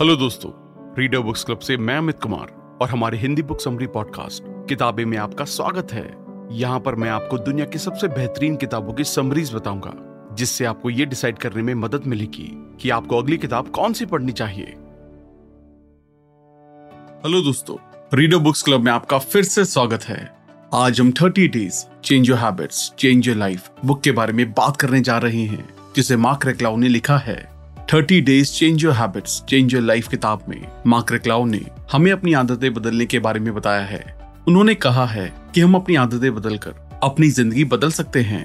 Hello दोस्तों reader books club से मैं अमित कुमार और हमारे हिंदी बुक समरी पॉडकास्ट किताबें में आपका स्वागत है। यहाँ पर मैं आपको दुनिया की सबसे बेहतरीन किताबों की समरीज बताऊँगा, जिससे आपको ये डिसाइड करने में मदद मिलेगी कि आपको अगली किताब कौन सी पढ़नी चाहिए। हेलो दोस्तों रीडर बुक्स क्लब में आपका फिर से स्वागत है। आज हम thirty days change your habits change your life book के बारे में बात करने जा रहे हैं, जिसे मार्क रेक्लाउ ने लिखा है। Thirty days change your habits, change your life किताब में। मार्क रेक्लाउ ने हमें अपनी आदतें बदलने के बारे में बताया है। उन्होंने कहा है कि हम अपनी आदतें बदलकर अपनी ज़िंदगी बदल सकते हैं।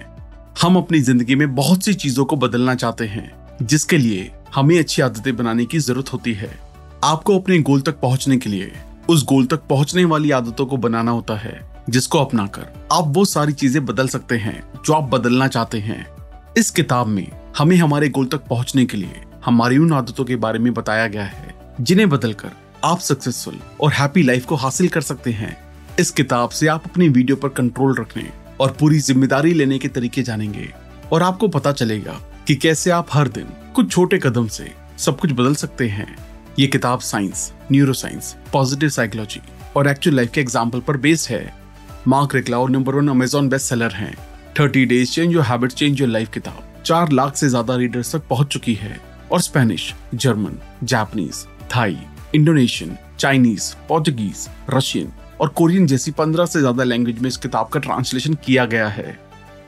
हम अपनी ज़िंदगी में बहुत सी चीज़ों को बदलना चाहते हैं, जिसके लिए हमें अच्छी आदतें बनाने की ज़रूरत होती है। आपको अपने गोल तक पहुँचने के लिए उस गोल तक पहुँचने वाली आदतों को बनाना होता है, जिसको अपनाकर आप वो सारी चीज़ें बदल सकते हैं, जो आप बदलना चाहते हैं। इस किताब में हमें हमारे गोल तक पहुँचने के लिए हमारी उन आदतों के बारे में बताया गया है, जिन्हें बदलकर आप सक्सेसफुल और हैप्पी लाइफ को हासिल कर सकते हैं। इस किताब से आप अपनी वीडियो पर कंट्रोल रखने और पूरी ज़िम्मेदारी लेने के तरीके जानेंगे और आपको पता चलेगा कि कैसे आप हर दिन कुछ छोटे कदम से सब कुछ बदल सकते हैं। ये किताब science neuroscience positive psychology और एक्चुअल लाइफ के एग्ज़ाम्पल पर बेस्ड है। Mark Reklau number one Amazon best seller हैं। Thirty days change your habit change your life किताब। चार लाख से ज़्यादा रीडर्स तक पहुँच चुकी है। और Spanish, German, Japanese, Thai, Indonesian, Chinese Portuguese Russian और कोरियन जैसी पंद्रह से ज़्यादा लैंग्वेज में इस किताब का ट्रांसलेशन किया गया है।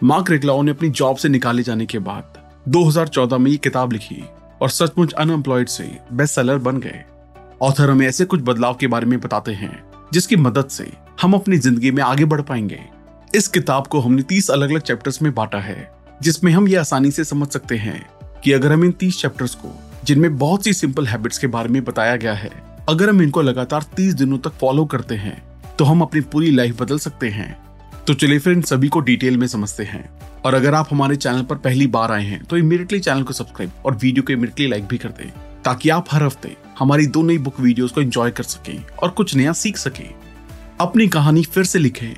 मार्क रिक्लाओ ने अपनी जॉब से निकाले जाने के बाद 2014 में ये किताब लिखी और सचमुच अनएम्प्लॉयड से बेस्ट सेलर बन गए। ऑथर हमें ऐसे कुछ बदलाव के बारे में बताते हैं, जिसकी मदद से हम अपनी ज़िंदगी में आगे बढ़ पाएँगे। इस किताब को हमने तीस अलग अलग चैप्टर्स में बांटा है, जिसमें हम ये आसानी से समझ सकते हैं कि अगर हम इन तीस चैप्टर्स को, जिनमें बहुत सी सिंपल हैबिट्स के बारे में बताया गया है, अगर हम इनको लगातार तीस दिनों तक फॉलो करते हैं तो हम अपनी पूरी लाइफ बदल सकते हैं। तो चलिए फिर इन सभी को डिटेल में समझते हैं। और अगर आप हमारे चैनल पर पहली बार आए हैं तो इमीडिएटली चैनल को सब्सक्राइब और वीडियो को इमीडिएटली लाइक भी कर दें, ताकि आप हर हफ़्ते हमारी दो नई बुक वीडियोस को एंजॉय कर सकें और कुछ नया सीख सकें। अपनी कहानी फिर से लिखें।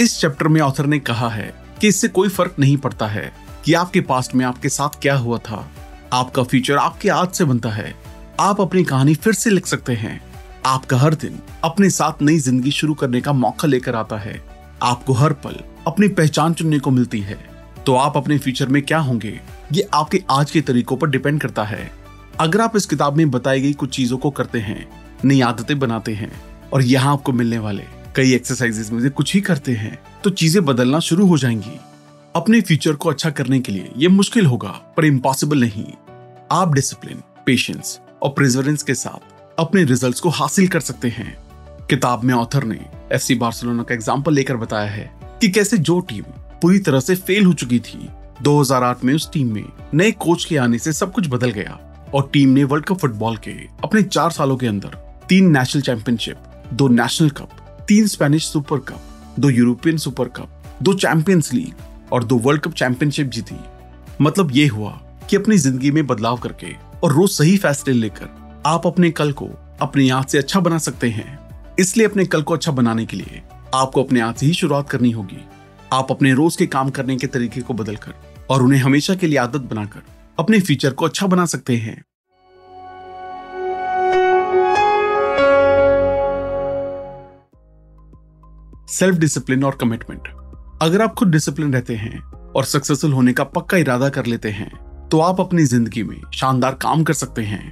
इस चैप्टर में ऑथर ने कहा है कि इससे कोई फ़र्क नहीं पड़ता है। कि आपके पास्ट में आपके साथ क्या हुआ था, आपका फ्यूचर आपके आज से बनता है। आप अपनी कहानी फिर से लिख सकते हैं। आपका हर दिन अपने साथ नई ज़िंदगी शुरू करने का मौका लेकर आता है। आपको हर पल अपनी पहचान चुनने को मिलती है। तो आप अपने फ्यूचर में क्या होंगे, ये आपके आज के तरीकों पर डिपेंड करता है। अगर आप इस किताब में बताई गई कुछ चीज़ों को करते हैं, नई आदतें बनाते हैं और यहाँ आपको मिलने वाले कई एक्सरसाइजेस में से कुछ ही करते हैं तो चीज़ें बदलना शुरू हो जाएँगी। अपने फ्यूचर को अच्छा करने के लिए ये मुश्किल होगा, पर इम्पॉसिबल नहीं। आप डिसिप्लिन पेशेंस और प्रिजरेंस के साथ अपने रिजल्ट्स को हासिल कर सकते हैं। किताब में ऑथर ने एफ़ बार्सिलोना का एग्ज़ाम्पल लेकर बताया है कि कैसे जो टीम पूरी तरह से फेल हो चुकी थी 2008 में उस टीम में नए कोच के आने से सब कुछ बदल गया और टीम ने वर्ल्ड कप फुटबॉल के अपने चार सालों के अंदर तीन नेशनल चैंपियनशिप दो नेशनल कप तीन स्पेनिश सुपर कप दो यूरोपियन सुपर कप दो चैंपियंस लीग और दो वर्ल्ड कप चैंपियनशिप जीती। मतलब ये हुआ कि अपनी ज़िंदगी में बदलाव करके और रोज सही फैसले लेकर आप अपने कल को अपने आज से अच्छा बना सकते हैं। इसलिए अपने कल को अच्छा बनाने के लिए आपको अपने आज से ही शुरुआत करनी होगी। आप अपने रोज के काम करने के तरीके को बदलकर और उन्हें हमेशा के लिए आदत बनाकर अपने फ्यूचर को अच्छा बना सकते हैं। सेल्फ डिसिप्लिन और कमिटमेंट अगर आप खुद डिसिप्लिन रहते हैं और सक्सेसफुल होने का पक्का इरादा कर लेते हैं तो आप अपनी ज़िंदगी में शानदार काम कर सकते हैं।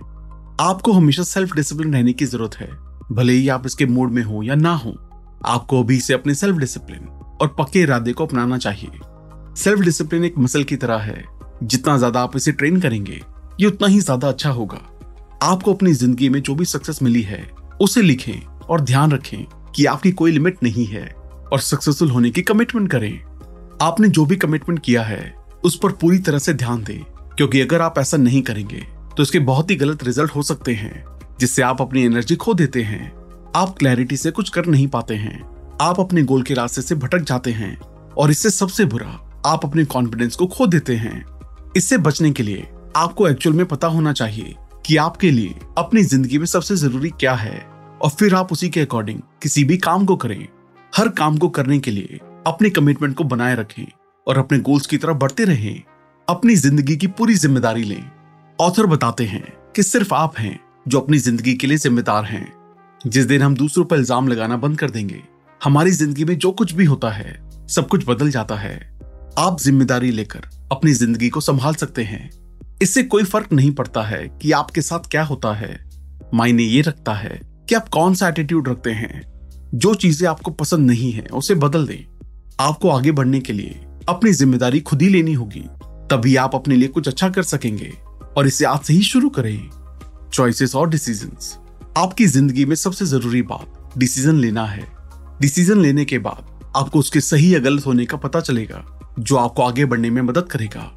आपको हमेशा सेल्फ डिसिप्लिन रहने की ज़रूरत है। भले ही आप इसके मूड में हो या ना हो, आपको अभी से अपने सेल्फ डिसिप्लिन और पक्के इरादे को अपनाना चाहिए। सेल्फ डिसिप्लिन एक मसल की तरह है। जितना ज़्यादा आप इसे ट्रेन करेंगे, ये उतना ही ज़्यादा अच्छा होगा। आपको अपनी ज़िंदगी में जो भी सक्सेस मिली है, उसे लिखें और ध्यान रखें कि आपकी कोई लिमिट नहीं है। और सक्सेसफुल होने की कमिटमेंट करें। आपने जो भी कमिटमेंट किया है, उस पर पूरी तरह से ध्यान दें, क्योंकि अगर आप ऐसा नहीं करेंगे तो इसके बहुत ही गलत रिज़ल्ट हो सकते हैं, जिससे आप अपनी एनर्जी खो देते हैं। आप क्लैरिटी से कुछ कर नहीं पाते हैं। आप अपने गोल के रास्ते से भटक जाते हैं, और इससे सबसे बुरा, आप अपने कॉन्फिडेंस को खो देते हैं। इससे बचने के लिए, आपको एक्चुअल में पता होना चाहिए कि आपके लिए अपनी ज़िंदगी में सबसे ज़रूरी क्या है, और फिर आप उसी के अकॉर्डिंग किसी भी काम को करें। हर काम को करने के लिए अपने कमिटमेंट को बनाए रखें और अपने गोल्स की तरफ़ बढ़ते रहें। अपनी ज़िंदगी की पूरी ज़िम्मेदारी लें। ऑथर बताते हैं कि सिर्फ़ आप हैं जो अपनी ज़िंदगी के लिए जिम्मेदार हैं। जिस दिन हम दूसरों पर इल्ज़ाम लगाना बंद कर देंगे, हमारी ज़िंदगी में जो कुछ भी होता है, सब कुछ बदल जाता है। आप ज़िम्मेदारी लेकर अपनी ज़िंदगी को संभाल सकते हैं। इससे कोई फ़र्क नहीं पड़ता है कि आपके साथ क्या होता है। मायने ये रखता है कि आप कौन सा एटीट्यूड रखते हैं। जो चीज़ें आपको पसंद नहीं है, उसे बदल दें। आपको आगे बढ़ने के लिए अपनी ज़िम्मेदारी खुद ही लेनी होगी। तभी आप अपने लिए कुछ अच्छा कर सकेंगे और इसे आज से ही शुरू करें। चॉइसेस और डिसीज़न आपकी ज़िंदगी में सबसे ज़रूरी बात डिसीज़न लेना है। डिसीज़न लेने के बाद आपको उसके सही या गलत होने का पता चलेगा, जो आपको आगे बढ़ने में मदद करेगा।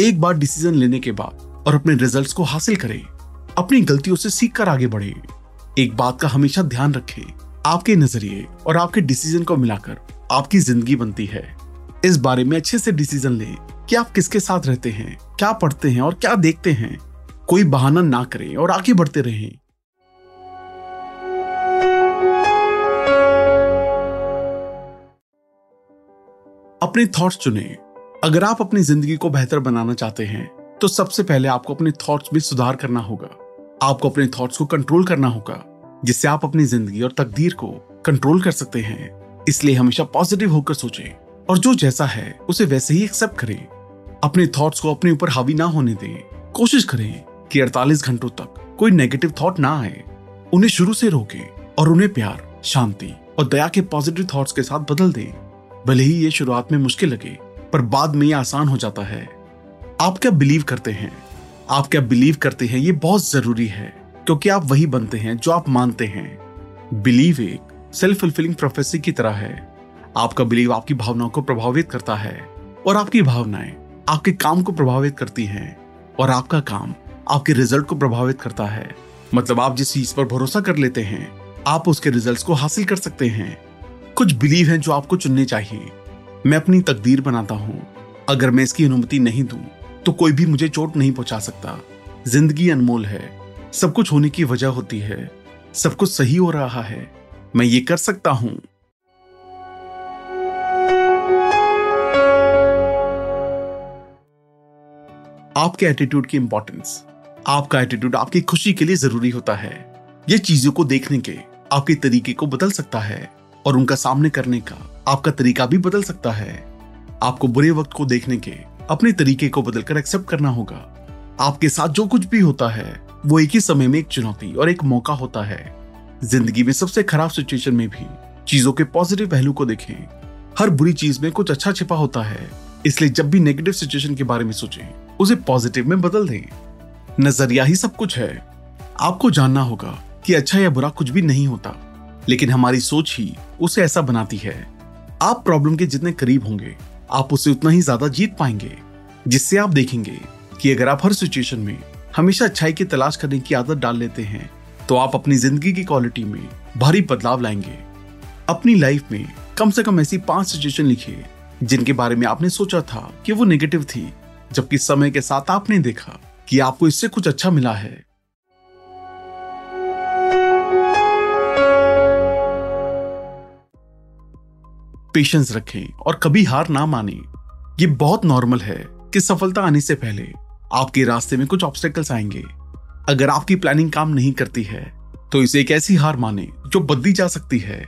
एक बार डिसीज़न लेने के बाद और अपने रिजल्ट्स को हासिल करें। अपनी गलतियों से सीख कर आगे बढ़े। एक बात का हमेशा ध्यान रखें। आपके नज़रिए और आपके डिसीज़न को मिलाकर आपकी ज़िंदगी बनती है। इस बारे में अच्छे से डिसीज़न लें, कि आप किसके साथ रहते हैं, क्या पढ़ते हैं और क्या देखते हैं। कोई बहाना ना करें और आगे बढ़ते रहें। अपने थॉट्स चुने। अगर आप अपनी ज़िंदगी को बेहतर बनाना चाहते हैं तो सबसे पहले आपको अपने थॉट्स में सुधार करना होगा। आपको अपने थॉट्स को कंट्रोल करना होगा। जिससे आप अपनी ज़िंदगी और तकदीर को कंट्रोल कर सकते हैं। इसलिए हमेशा पॉजिटिव होकर सोचें और जो जैसा है, उसे वैसे ही एक्सेप्ट करें। अपने थॉट्स को अपने ऊपर हावी ना होने दें। कोशिश करें कि 48 घंटों तक कोई नेगेटिव थॉट ना आए। उन्हें शुरू से रोकें और उन्हें प्यार, शांति और दया के पॉजिटिव थॉट्स के साथ बदल दें। भले ही ये शुरुआत में मुश्किल लगे, पर बाद में ये आसान हो जाता है। आप क्या बिलीव करते हैं? आप क्या बिलीव करते हैं? ये बहुत ज़रूरी है। क्योंकि आप वही बनते हैं जो आप मानते हैं। बिलीव एक सेल्फ फुलफिलिंग प्रोफेसी की तरह है। आपका बिलीव आपकी भावनाओं को प्रभावित करता है और आपकी भावनाएँ आपके काम को प्रभावित करती हैं और आपका काम आपके रिज़ल्ट को प्रभावित करता है। मतलब आप जिस चीज़ पर भरोसा कर लेते हैं, आप उसके रिजल्ट्स को हासिल कर सकते हैं। कुछ बिलीव हैं जो आपको चुनने चाहिए। मैं अपनी तकदीर बनाता हूँ। अगर मैं इसकी अनुमति नहीं दूँ तो कोई भी मुझे चोट नहीं पहुँचा सकता। ज़िंदगी अनमोल है। सब कुछ होने की वजह होती है। सब कुछ सही हो रहा है। मैं ये कर सकता हूँ। आपके एटीट्यूड की इंपॉर्टेंस आपका एटीट्यूड आपकी खुशी के लिए ज़रूरी होता है। ये चीज़ों को देखने के, आपके तरीके को बदल सकता है और उनका सामने करने का, आपका तरीका भी बदल सकता है। आपको बुरे वक्त को देखने के, अपने तरीके को बदलकर एक्सेप्ट करना होगा। आपके साथ जो कुछ भी होता है वो एक ही समय में एक चुनौती और एक मौका होता है। ज़िंदगी में सबसे खराब सिचुएशन में भी चीज़ों के पॉजिटिव पहलू को देखें। हर बुरी चीज़ में कुछ अच्छा छिपा होता है, इसलिए जब भी नेगेटिव सिचुएशन के बारे में सोचें, उसे पॉजिटिव में बदल दें। नज़रिया ही सब कुछ है। आपको जानना होगा कि अच्छा या बुरा कुछ भी नहीं होता, लेकिन हमारी सोच ही उसे ऐसा बनाती है। आप प्रॉब्लम के जितने करीब होंगे, आप उसे उतना ही ज़्यादा जीत पाएँगे, जिससे आप देखेंगे कि अगर आप हर सिचुएशन में हमेशा अच्छाई की तलाश करने की आदत डाल लेते हैं तो आप अपनी ज़िंदगी की क्वालिटी में भारी बदलाव लाएँगे। अपनी लाइफ में कम से कम ऐसी पाँच सिचुएशन लिखिए, जिनके बारे में आपने सोचा था कि वो नेगेटिव थी, जबकि समय के साथ आपने देखा कि आपको इससे कुछ अच्छा मिला है। पेशेंस रखें और कभी हार ना माने। ये बहुत नॉर्मल है कि सफलता आने से पहले आपके रास्ते में कुछ ऑब्स्टेकल्स आएँगे। अगर आपकी प्लानिंग काम नहीं करती है तो इसे एक ऐसी हार माने जो बदली जा सकती है।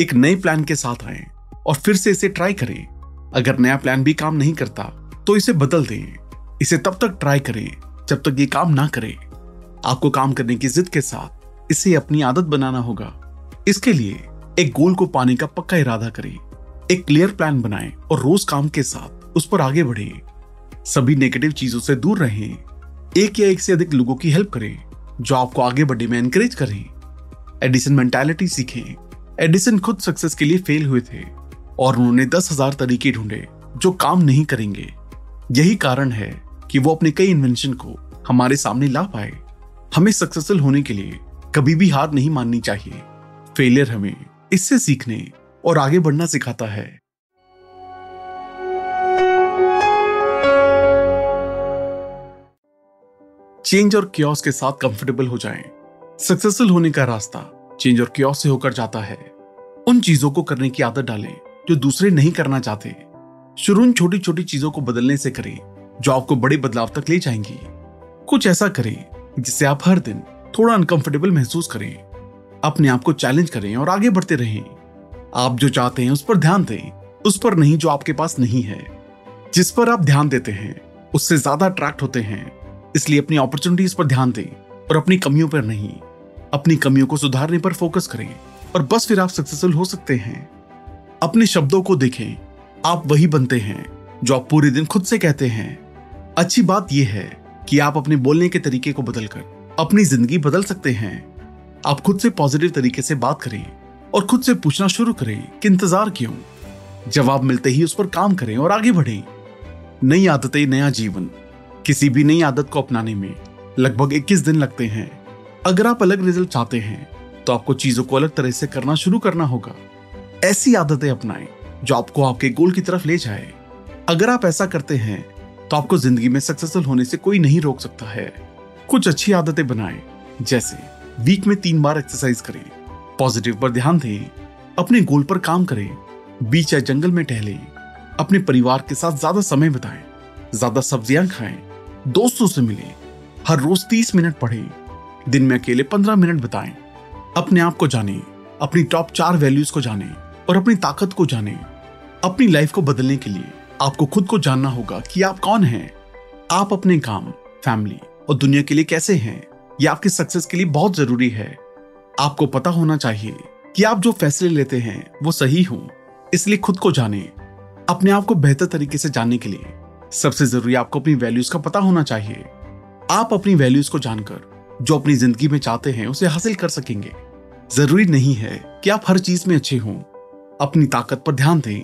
एक नए प्लान के साथ आए और फिर से इसे ट्राई करें। अगर नया प्लान भी काम नहीं करता तो इसे बदल दें। इसे तब तक ट्राई करें जब तक ये काम ना करे। आपको काम करने की जिद के साथ इसे अपनी आदत बनाना होगा। इसके लिए एक गोल को पाने का पक्का इरादा करें। एक क्लियर प्लान बनाएँ और रोज काम के साथ उस पर आगे बढ़ें। सभी नेगेटिव चीज़ों से दूर रहें। एक या एक से अधिक लोगों की हेल्प करें, जो आपको आगे बढ़ने में एनकरेज करें। एडिसन मेंटालिटी सीखें। एडिसन खुद सक्सेस के लिए फेल हुए थे, और उन्होंने दस हज़ार तरीके ढूंढे, जो काम नहीं करेंगे। यही कारण है कि वो अपने कई इन्वेंशन को हमारे सामने ला पाए। हमें सक्सेसफुल होने के लिए कभी भी हार नहीं माननी चाहिए। फेलियर हमें इससे सीखने और आगे बढ़ना सिखाता है। चेंज और क्योस के साथ कंफर्टेबल हो जाएँ। सक्सेसफुल होने का रास्ता चेंज और क्योस से होकर जाता है। उन चीज़ों को करने की आदत डालें जो दूसरे नहीं करना चाहते। शुरू छोटी छोटी चीज़ों को बदलने से करें, जो आपको बड़े बदलाव तक ले जाएँगी। कुछ ऐसा करें जिससे आप हर दिन थोड़ा अनकंफर्टेबल महसूस करें। अपने आप को चैलेंज करें और आगे बढ़ते रहें। आप जो चाहते हैं उस पर ध्यान दें, उस पर नहीं जो आपके पास नहीं है। जिस पर आप ध्यान देते हैं, उससे ज़्यादा अट्रैक्ट होते हैं। इसलिए अपनी अपॉर्चुनिटीज़ पर ध्यान दें और अपनी कमियों पर नहीं, अपनी कमियों को सुधारने पर फोकस करें। और बस फिर आप सक्सेसफुल हो सकते हैं। अपने शब्दों को देखें, आप वही बनते हैं जो आप पूरे दिन खुद से कहते हैं। अच्छी बात यह है कि आप अपने बोलने के तरीके को बदलकर अपनी ज़िंदगी बदल सकते हैं। आप खुद से पॉजिटिव तरीके से बात करें और खुद से पूछना शुरू करें कि इंतज़ार क्यों? जवाब मिलते ही उस पर काम करें और आगे बढ़ें। नई आदतें, नया जीवन। किसी भी नई आदत को अपनाने में लगभग 21 दिन लगते हैं। अगर आप अलग रिज़ल्ट चाहते हैं तो आपको चीज़ों को अलग तरह से करना शुरू करना होगा। ऐसी आदतें अपनाएँ, जो आपको आपके गोल की तरफ़ ले जाए। अगर आप ऐसा करते हैं तो आपको ज़िंदगी में सक्सेसफुल होने से कोई नहीं रोक सकता है। कुछ अच्छी आदतें बनाएँ, जैसे वीक में तीन बार एक्सरसाइज करें पॉजिटिव पर ध्यान दें, अपने गोल पर काम करें बीच या जंगल में टहलें, अपने परिवार के साथ ज़्यादा समय बिताएँ, ज़्यादा सब्ज़ियाँ खाएँ दोस्तों से मिलें। हर रोज तीस मिनट पढ़ें। दिन में अकेले पंद्रह मिनट बिताएँ। अपने आप को जानें, अपनी टॉप चार वैल्यूज़ को जानें और अपनी ताकत को जानें। अपनी लाइफ को बदलने के लिए आपको खुद को जानना होगा कि आप कौन हैं। आप अपने काम फैमिली और दुनिया के लिए कैसे हैं? यह आपकी सक्सेस के लिए बहुत ज़रूरी है। आपको पता होना चाहिए कि आप जो फैसले लेते हैं, वो सही हो, इसलिए खुद को जाने। अपने आप को बेहतर तरीके से जानने के लिए सबसे ज़रूरी आपको अपनी वैल्यूज़ का पता होना चाहिए। आप अपनी वैल्यूज़ को जानकर, जो अपनी ज़िंदगी में चाहते हैं, उसे हासिल कर सकेंगे। ज़रूरी नहीं है कि आप हर चीज़ में अच्छे हों। अपनी ताकत पर ध्यान दें,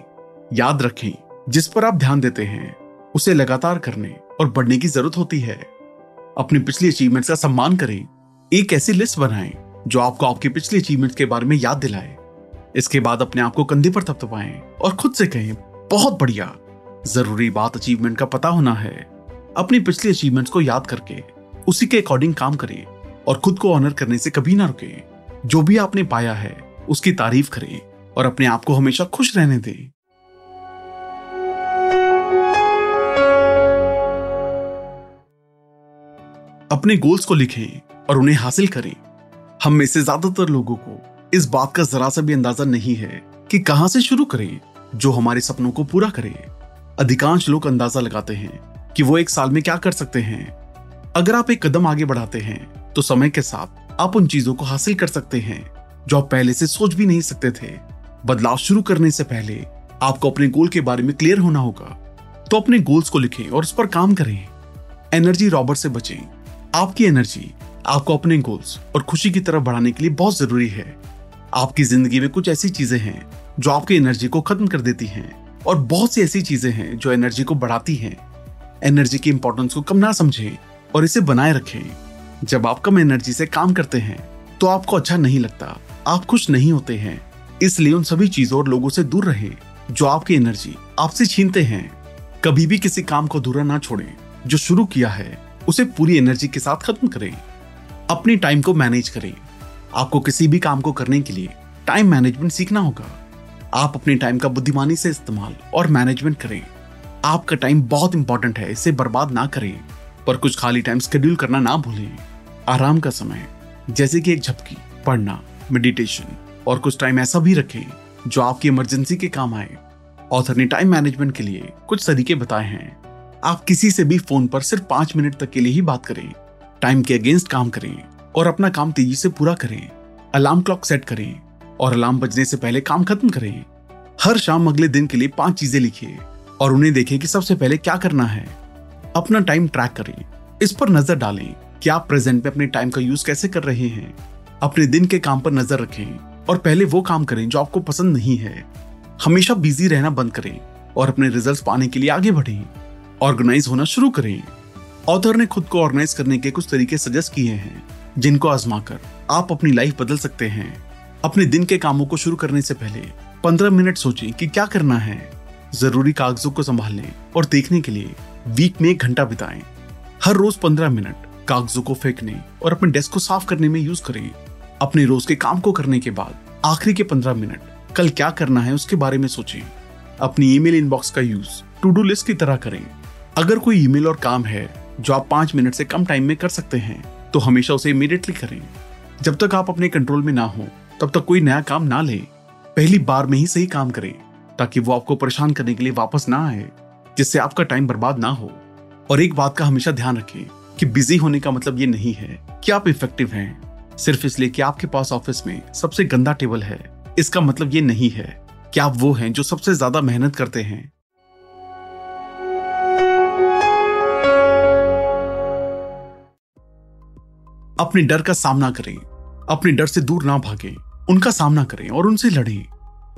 याद रखें, जिस पर आप ध्यान देते हैं, उसे लगातार करने और बढ़ने की ज़रूरत होती है। अपनी पिछली अचीवमेंट्स का सम्मान करें। एक ऐसी लिस्ट बनाएँ, जो आपको आपके पिछले अचीवमेंट्स के बारे में याद दिलाए। इसके बाद अपने आप को कंधे पर थपथपाएँ और खुद से कहें, बहुत बढ़िया ज़रूरी बात अचीवमेंट का पता होना है। अपनी पिछली अचीवमेंट्स को याद करके, उसी के अकॉर्डिंग काम करें और खुद को ऑनर करने से कभी ना रुके। जो भी आपने पाया है, उसकी तारीफ़ करें और अपने आप को हमेशा खुश रहने दें। अपने गोल्स को लिखें और उन्हें हासिल करें। हम में से ज़्यादातर लोगों को इस बात का जरा सा भी अंदाज़ा नहीं है कि कहाँ से शुरू करें, जो हमारे सपनों को पूरा करे। अधिकांश लोग अंदाज़ा लगाते हैं कि वो एक साल में क्या कर सकते हैं। अगर आप एक कदम आगे बढ़ाते हैं तो समय के साथ आप उन चीज़ों को हासिल कर सकते हैं, जो आप पहले से सोच भी नहीं सकते थे। बदलाव शुरू करने से पहले आपको अपने गोल के बारे में क्लियर होना होगा। तो अपने गोल्स को लिखें और उस पर काम करें। एनर्जी रॉबर से बचें। आपकी एनर्जी आपको अपने गोल्स और खुशी की तरफ़ बढ़ाने के लिए बहुत ज़रूरी है। आपकी ज़िंदगी में कुछ ऐसी चीज़ें हैं, जो आपकी एनर्जी को खत्म कर देती हैं। और बहुत सी ऐसी चीज़ें हैं जो एनर्जी को बढ़ाती हैं। एनर्जी की इंपॉर्टेंस को कम ना समझें और इसे बनाए रखें। जब आप कम एनर्जी से काम करते हैं तो आपको अच्छा नहीं लगता। आप खुश नहीं होते हैं। इसलिए उन सभी चीज़ों और लोगों से दूर रहें जो आपकी एनर्जी आपसे छीनते हैं। कभी भी किसी काम को अधूरा ना छोड़ें। जो शुरू किया है, उसे पूरी एनर्जी के साथ खत्म करें। अपने टाइम को मैनेज करें। आपको किसी भी काम को करने के लिए टाइम मैनेजमेंट सीखना होगा। आप अपने टाइम का बुद्धिमानी से इस्तेमाल और मैनेजमेंट करें। आपका टाइम बहुत इंपॉर्टेंट है, इसे बर्बाद ना करें। पर कुछ खाली टाइम शेड्यूल करना ना भूलें। आराम का समय जैसे कि एक झपकी, पढ़ना मेडिटेशन और कुछ टाइम ऐसा भी रखें, जो आपकी इमरजेंसी के काम आए। ऑथर ने टाइम मैनेजमेंट के लिए कुछ तरीके बताए हैं। आप किसी से भी फ़ोन पर सिर्फ़ पाँच मिनट तक के लिए ही बात करें। टाइम के अगेंस्ट काम करें और अपना काम तेज़ी से पूरा करें। अलार्म क्लॉक सेट करें। और अलार्म बजने से पहले काम खत्म करें। हर शाम अगले दिन के लिए पाँच चीज़ें लिखिए और उन्हें देखें कि सबसे पहले क्या करना है। अपना टाइम ट्रैक करें। इस पर नज़र डालें कि आप प्रेजेंट में अपने टाइम का यूज़ कैसे कर रहे हैं। अपने दिन के काम पर नज़र रखें और पहले वो काम करें जो आपको पसंद नहीं है। हमेशा बिज़ी रहना बंद करें और अपने रिजल्ट्स पाने के लिए आगे बढ़ें। ऑर्गेनाइज होना शुरू करें। ऑथर ने खुद को ऑर्गेनाइज करने के कुछ तरीके सजेस्ट किए हैं, जिनको आजमाकर आप अपनी लाइफ बदल सकते हैं। अपने दिन के कामों को शुरू करने से पहले पंद्रह मिनट सोचें कि क्या करना है। ज़रूरी कागजों को संभालने और देखने के लिए वीक में एक घंटा बिताएँ। हर रोज पंद्रह मिनट कागजों को फेंकने और अपने डेस्क को साफ़ करने में यूज़ करें। अपने रोज के काम को करने के बाद आखिरी के पंद्रह मिनट कल क्या करना है उसके बारे में सोचें। अपनी ईमेल इनबॉक्स का यूज़ टू डू लिस्ट की तरह करें। अगर कोई ईमेल और काम है जो आप पाँच मिनट से कम टाइम में कर सकते हैं तो हमेशा उसे इमीडिएटली करें। जब तक आप अपने कंट्रोल में ना हो तब तक कोई नया काम ना ले। पहली बार में ही सही काम करें, ताकि वो आपको परेशान करने के लिए वापस ना आए, जिससे आपका टाइम बर्बाद ना हो। और एक बात का हमेशा ध्यान रखें कि बिज़ी होने का मतलब ये नहीं है कि आप इफ़ेक्टिव हैं। सिर्फ़ इसलिए कि आपके पास ऑफ़िस में सबसे गंदा टेबल है। इसका मतलब ये नहीं है कि आप वो हैं जो सबसे ज़्यादा मेहनत करते हैं। अपने डर का सामना करें। अपने डर से दूर ना भागें। उनका सामना करें और उनसे लड़ें।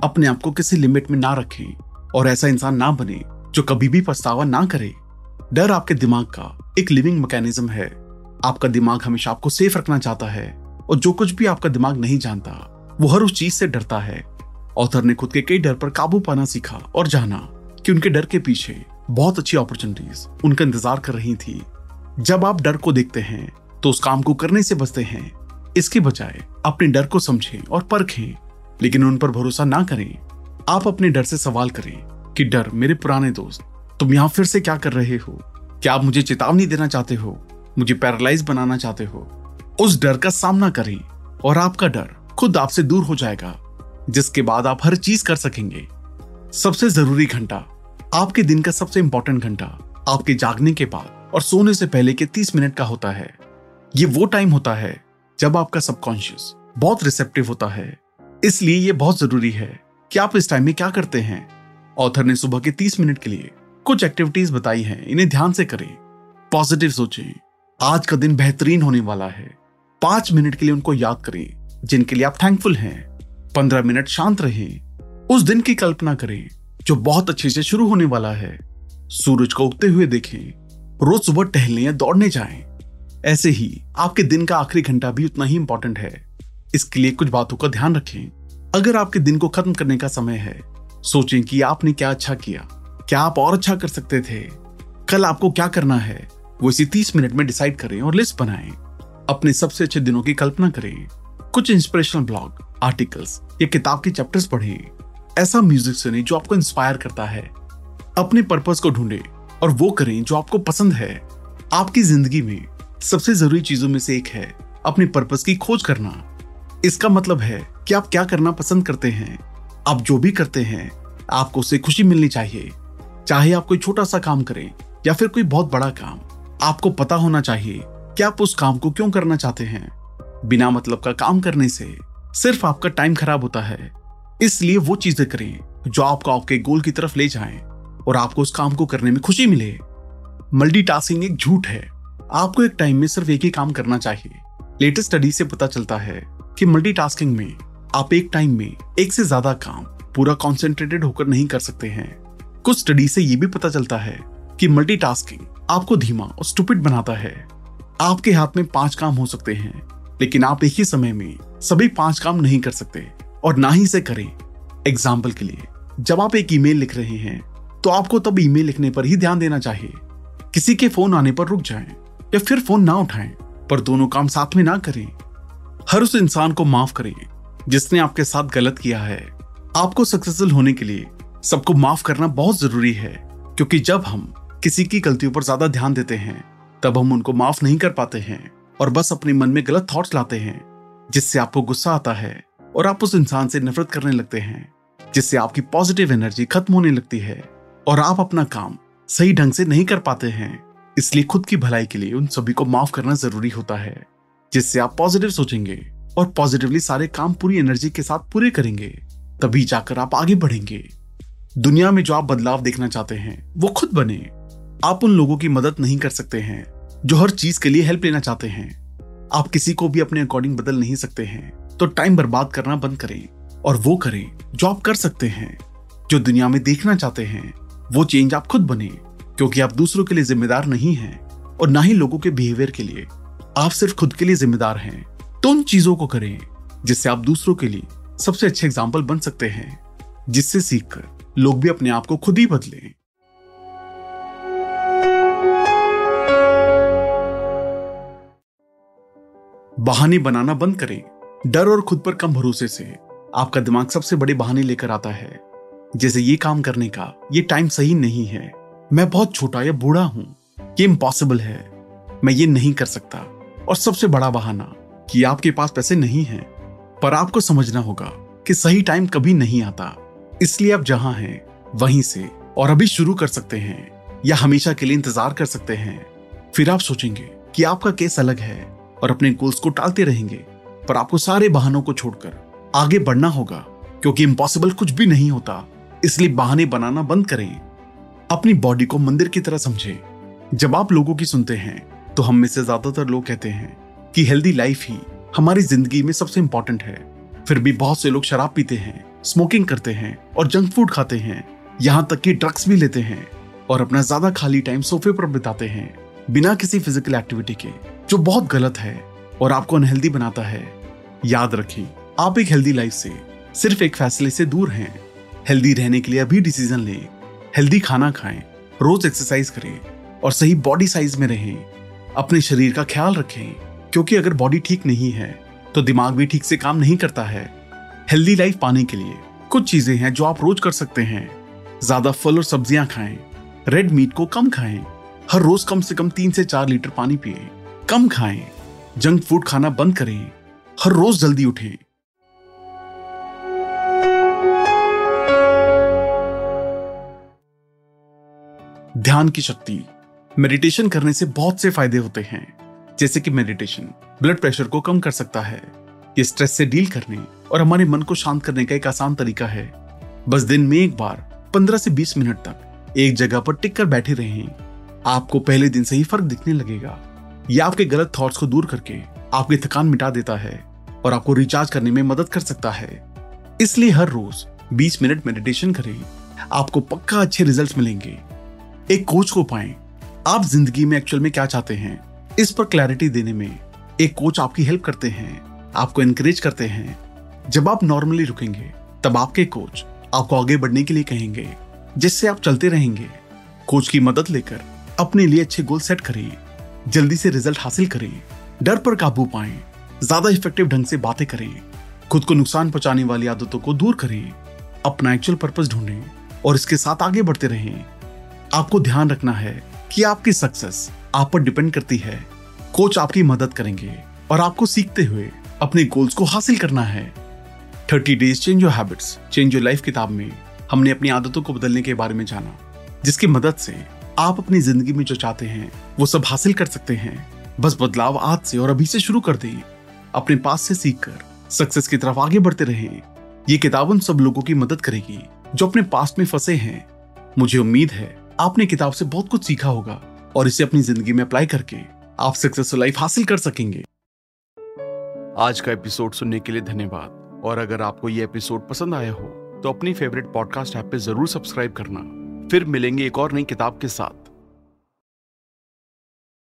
अपने आप को किसी लिमिट में ना रखें और ऐसा इंसान ना बने जो कभी भी पछतावा ना करे। डर आपके दिमाग का एक लिविंग मैकेनिज्म है। आपका दिमाग हमेशा आपको सेफ़ रखना चाहता है और जो कुछ भी आपका दिमाग नहीं जानता, वो हर उस चीज़ से डरता है। ऑथर ने खुद के कई डर पर काबू पाना सीखा और जाना कि उनके डर के पीछे बहुत अच्छी अपॉर्चुनिटीज़ उनका इंतज़ार कर रही थी। जब आप डर को देखते हैं तो उस काम को करने से बचते हैं। इसके बजाय अपने डर को समझें और परखें, लेकिन उन पर भरोसा ना करें। आप अपने डर से सवाल करें कि, डर, मेरे पुराने दोस्त, तुम यहाँ फिर से क्या कर रहे हो? क्या आप मुझे चेतावनी देना चाहते हो? मुझे पैरालाइज बनाना चाहते हो? उस डर का सामना करें और आपका डर खुद आपसे दूर हो जाएगा, जिसके बाद आप हर चीज़ कर सकेंगे। सबसे ज़रूरी घंटा, आपके दिन का सबसे इंपॉर्टेंट घंटा, आपके जागने के बाद और सोने से पहले के तीस मिनट का होता है। ये वो टाइम होता है जब आपका सबकॉन्शियस बहुत रिसेप्टिव होता है, इसलिए ये बहुत ज़रूरी है कि आप इस टाइम में क्या करते हैं। ऑथर ने सुबह के तीस मिनट के लिए कुछ एक्टिविटीज़ बताई हैं, इन्हें ध्यान से करें पॉजिटिव सोचें। आज का दिन बेहतरीन होने वाला है। पाँच मिनट के लिए उनको याद करें, जिनके लिए आप थैंकफुल हैं। पंद्रह मिनट शांत रहें। उस दिन की कल्पना करें, जो बहुत अच्छे से शुरू होने वाला है। सूरज को उगते हुए देखें। रोज सुबह टहलने या दौड़ने जाएँ। ऐसे ही आपके दिन का आखिरी घंटा भी उतना ही इंपॉर्टेंट है। इसके लिए कुछ बातों का ध्यान रखें। अगर आपके दिन को खत्म करने का समय है, सोचें कि आपने क्या अच्छा किया, क्या आप और अच्छा कर सकते थे। कल आपको क्या करना है, वो इसी तीस मिनट में डिसाइड करें और लिस्ट बनाएँ। अपने सबसे अच्छे दिनों की कल्पना करें। कुछ इंस्पिरेशनल ब्लॉग आर्टिकल्स या किताब के चैप्टर्स पढ़ें। ऐसा म्यूज़िक सुने जो आपको इंस्पायर करता है। अपने पर्पस को ढूंढे और वो करें जो आपको पसंद है। आपकी ज़िंदगी में सबसे ज़रूरी चीज़ों में से एक है अपने पर्पस की खोज करना। इसका मतलब है कि आप क्या करना पसंद करते हैं, आप जो भी करते हैं, आपको उससे खुशी मिलनी चाहिए। चाहे आप कोई छोटा सा काम करें या फिर कोई बहुत बड़ा काम, आपको पता होना चाहिए कि आप उस काम को क्यों करना चाहते हैं। बिना मतलब का काम करने से सिर्फ़ आपका टाइम खराब होता है। इसलिए वो चीज़ें करें जो आपको आपके गोल की तरफ़ ले जाएँ और आपको उस काम को करने में खुशी मिले। मल्टीटास्किंग एक झूठ है। आपको एक टाइम में सिर्फ़ एक ही काम करना चाहिए। लेटेस्ट स्टडी से पता चलता है कि मल्टीटास्किंग में आप एक टाइम में एक से ज़्यादा काम पूरा कॉन्सेंट्रेटेड होकर नहीं कर सकते हैं। कुछ स्टडी से यह भी पता चलता है कि मल्टीटास्किंग आपको धीमा और स्टूपिड बनाता है। आपके हाथ में पाँच काम हो सकते हैं, लेकिन आप एक ही समय में सभी पाँच काम नहीं कर सकते और ना ही से करें। एग्ज़ाम्पल के लिए, जब आप एक ईमेल लिख रहे हैं तो आपको तब ईमेल लिखने पर ही ध्यान देना चाहिए। किसी के फ़ोन आने पर रुक जाएँ। या फिर फ़ोन ना उठाएँ, पर दोनों काम साथ में ना करें। हर उस इंसान को माफ़ करें, जिसने आपके साथ गलत किया है। आपको सक्सेसफुल होने के लिए सबको माफ़ करना बहुत ज़रूरी है, क्योंकि जब हम किसी की गलतियों पर ज़्यादा ध्यान देते हैं, तब हम उनको माफ़ नहीं कर पाते हैं और बस अपने मन में गलत थॉट्स लाते हैं, जिससे आपको गुस्सा आता है और आप उस इंसान से नफरत करने लगते हैं, जिससे आपकी पॉजिटिव एनर्जी खत्म होने लगती है और आप अपना काम सही ढंग से नहीं कर पाते हैं। इसलिए खुद की भलाई के लिए उन सभी को माफ़ करना ज़रूरी होता है, जिससे आप पॉजिटिव सोचेंगे और पॉजिटिवली सारे काम पूरी एनर्जी के साथ पूरे करेंगे। तभी जाकर आप आगे बढ़ेंगे। दुनिया में जो आप बदलाव देखना चाहते हैं, वो खुद बने। आप उन लोगों की मदद नहीं कर सकते हैं, जो हर चीज़ के लिए हेल्प लेना चाहते हैं। आप किसी को भी अपने अकॉर्डिंग बदल नहीं सकते हैं तो टाइम बर्बाद करना बंद करें और वो करें जो आप कर सकते हैं। जो दुनिया में देखना चाहते हैं, वो चेंज आप खुद बने। क्योंकि आप दूसरों के लिए जिम्मेदार नहीं हैं और ना ही लोगों के बिहेवियर के लिए। आप सिर्फ़ खुद के लिए जिम्मेदार हैं। तो उन चीज़ों को करें जिससे आप दूसरों के लिए सबसे अच्छे एग्ज़ाम्पल बन सकते हैं, जिससे सीखकर लोग भी अपने आप को खुद ही बदलें। बहाने बनाना बंद करें। डर और खुद पर कम भरोसे से आपका दिमाग सबसे बड़े बहाने लेकर आता है। जैसे ये काम करने का, ये टाइम सही नहीं है। मैं बहुत छोटा या बूढ़ा हूँ, ये इम्पॉसिबल है। मैं ये नहीं कर सकता। और सबसे बड़ा बहाना कि आपके पास पैसे नहीं है, पर आपको समझना होगा कि सही टाइम कभी नहीं आता। इसलिए आप जहाँ हैं, वहीं से, और अभी शुरू कर सकते हैं, या हमेशा के लिए इंतज़ार कर सकते हैं। फिर आप सोचेंगे कि आपका केस अलग है, और अपने गोल्स को टालते रहेंगे, पर आपको सारे बहानों को छोड़कर आगे बढ़ना होगा, क्योंकि इम्पॉसिबल कुछ भी नहीं होता। इसलिए बहाने बनाना बंद करें। अपनी बॉडी को मंदिर की तरह समझे। जब आप लोगों की सुनते हैं तो हम में से ज़्यादातर लोग कहते हैं कि हेल्दी लाइफ ही हमारी ज़िंदगी में सबसे इंपॉर्टेंट है। फिर भी बहुत से लोग शराब पीते हैं स्मोकिंग करते हैं और जंक फ़ूड खाते हैं, यहाँ तक कि ड्रग्स भी लेते हैं और अपना ज़्यादा खाली टाइम सोफे पर बिताते हैं, बिना किसी फ़िज़िकल एक्टिविटी के, जो बहुत गलत है और आपको अनहेल्दी बनाता है। याद रखें, आप एक हेल्दी लाइफ से सिर्फ़ एक फैसले से दूर हैं। हेल्दी रहने के लिए अभी डिसीज़न लें। हेल्दी खाना खाएँ, रोज एक्सरसाइज करें और सही बॉडी साइज़ में रहें। अपने शरीर का ख्याल रखें, क्योंकि अगर बॉडी ठीक नहीं है तो दिमाग भी ठीक से काम नहीं करता है। हेल्दी लाइफ पाने के लिए कुछ चीज़ें हैं जो आप रोज कर सकते हैं। ज़्यादा फल और सब्ज़ियाँ खाएँ रेड मीट को कम खाएँ, हर रोज कम से कम तीन से चार लीटर पानी पिए, कम खाएँ जंक फ़ूड खाना बंद करें, हर रोज जल्दी उठें। ध्यान की शक्ति। मेडिटेशन करने से बहुत से फ़ायदे होते हैं। जैसे कि मेडिटेशन ब्लड प्रेशर को कम कर सकता है। ये स्ट्रेस से डील करने और हमारे मन को शांत करने का एक आसान तरीका है। बस दिन में एक बार 15 से 20 मिनट तक, एक जगह पर टिक कर बैठे रहें। आपको पहले दिन से ही फ़र्क दिखने लगेगा। यह आपके गलत थॉट्स को दूर करके आपकी थकान मिटा देता है और आपको रिचार्ज करने में मदद कर सकता है। इसलिए हर रोज 20 मिनट मेडिटेशन करें। आपको पक्का अच्छे रिजल्ट्स मिलेंगे। एक कोच को पाएँ। आप ज़िंदगी में एक्चुअल में क्या चाहते हैं? इस पर क्लैरिटी देने में एक कोच आपकी हेल्प करते हैं, आपको एनकरेज करते हैं। जब आप नॉर्मली रुकेंगे, तब आपके कोच आपको आगे बढ़ने के लिए कहेंगे, जिससे आप चलते रहेंगे। कोच की मदद लेकर अपने लिए अच्छे गोल सेट करें, जल्दी से रिज़ल्ट हासिल करें। डर पर काबू पाएँ, ज़्यादा इफ़ेक्टिव ढंग से बातें करें। खुद को नुकसान पहुँचाने वाली आदतों को दूर करें। अपना एक्चुअल पर्पस ढूंढें और इसके साथ आगे बढ़ते रहें। आपको ध्यान रखना है कि आपकी सक्सेस आप पर डिपेंड करती है। कोच आपकी मदद करेंगे और आपको सीखते हुए अपने गोल्स को हासिल करना है। Thirty days change your habits, change your life किताब में हमने अपनी आदतों को बदलने के बारे में जाना, जिसकी मदद से आप अपनी ज़िंदगी में जो चाहते हैं, वो सब हासिल कर सकते हैं। बस बदलाव आज से और अभी से शुरू कर दें। अपने पास से सीख कर सक्सेस की तरफ़ आगे बढ़ते रहें। ये किताब उन सब लोगों की मदद करेगी जो अपने पास्ट में फंसे हैं। मुझे उम्मीद है आपने किताब से बहुत कुछ सीखा होगा और इसे अपनी ज़िंदगी में अप्लाई करके आप सक्सेसफुल लाइफ हासिल कर सकेंगे। आज का एपिसोड सुनने के लिए धन्यवाद। और अगर आपको ये एपिसोड पसंद आया हो तो अपनी फेवरेट पॉडकास्ट ऐप पे ज़रूर सब्सक्राइब करना। फिर मिलेंगे एक और नई किताब के साथ।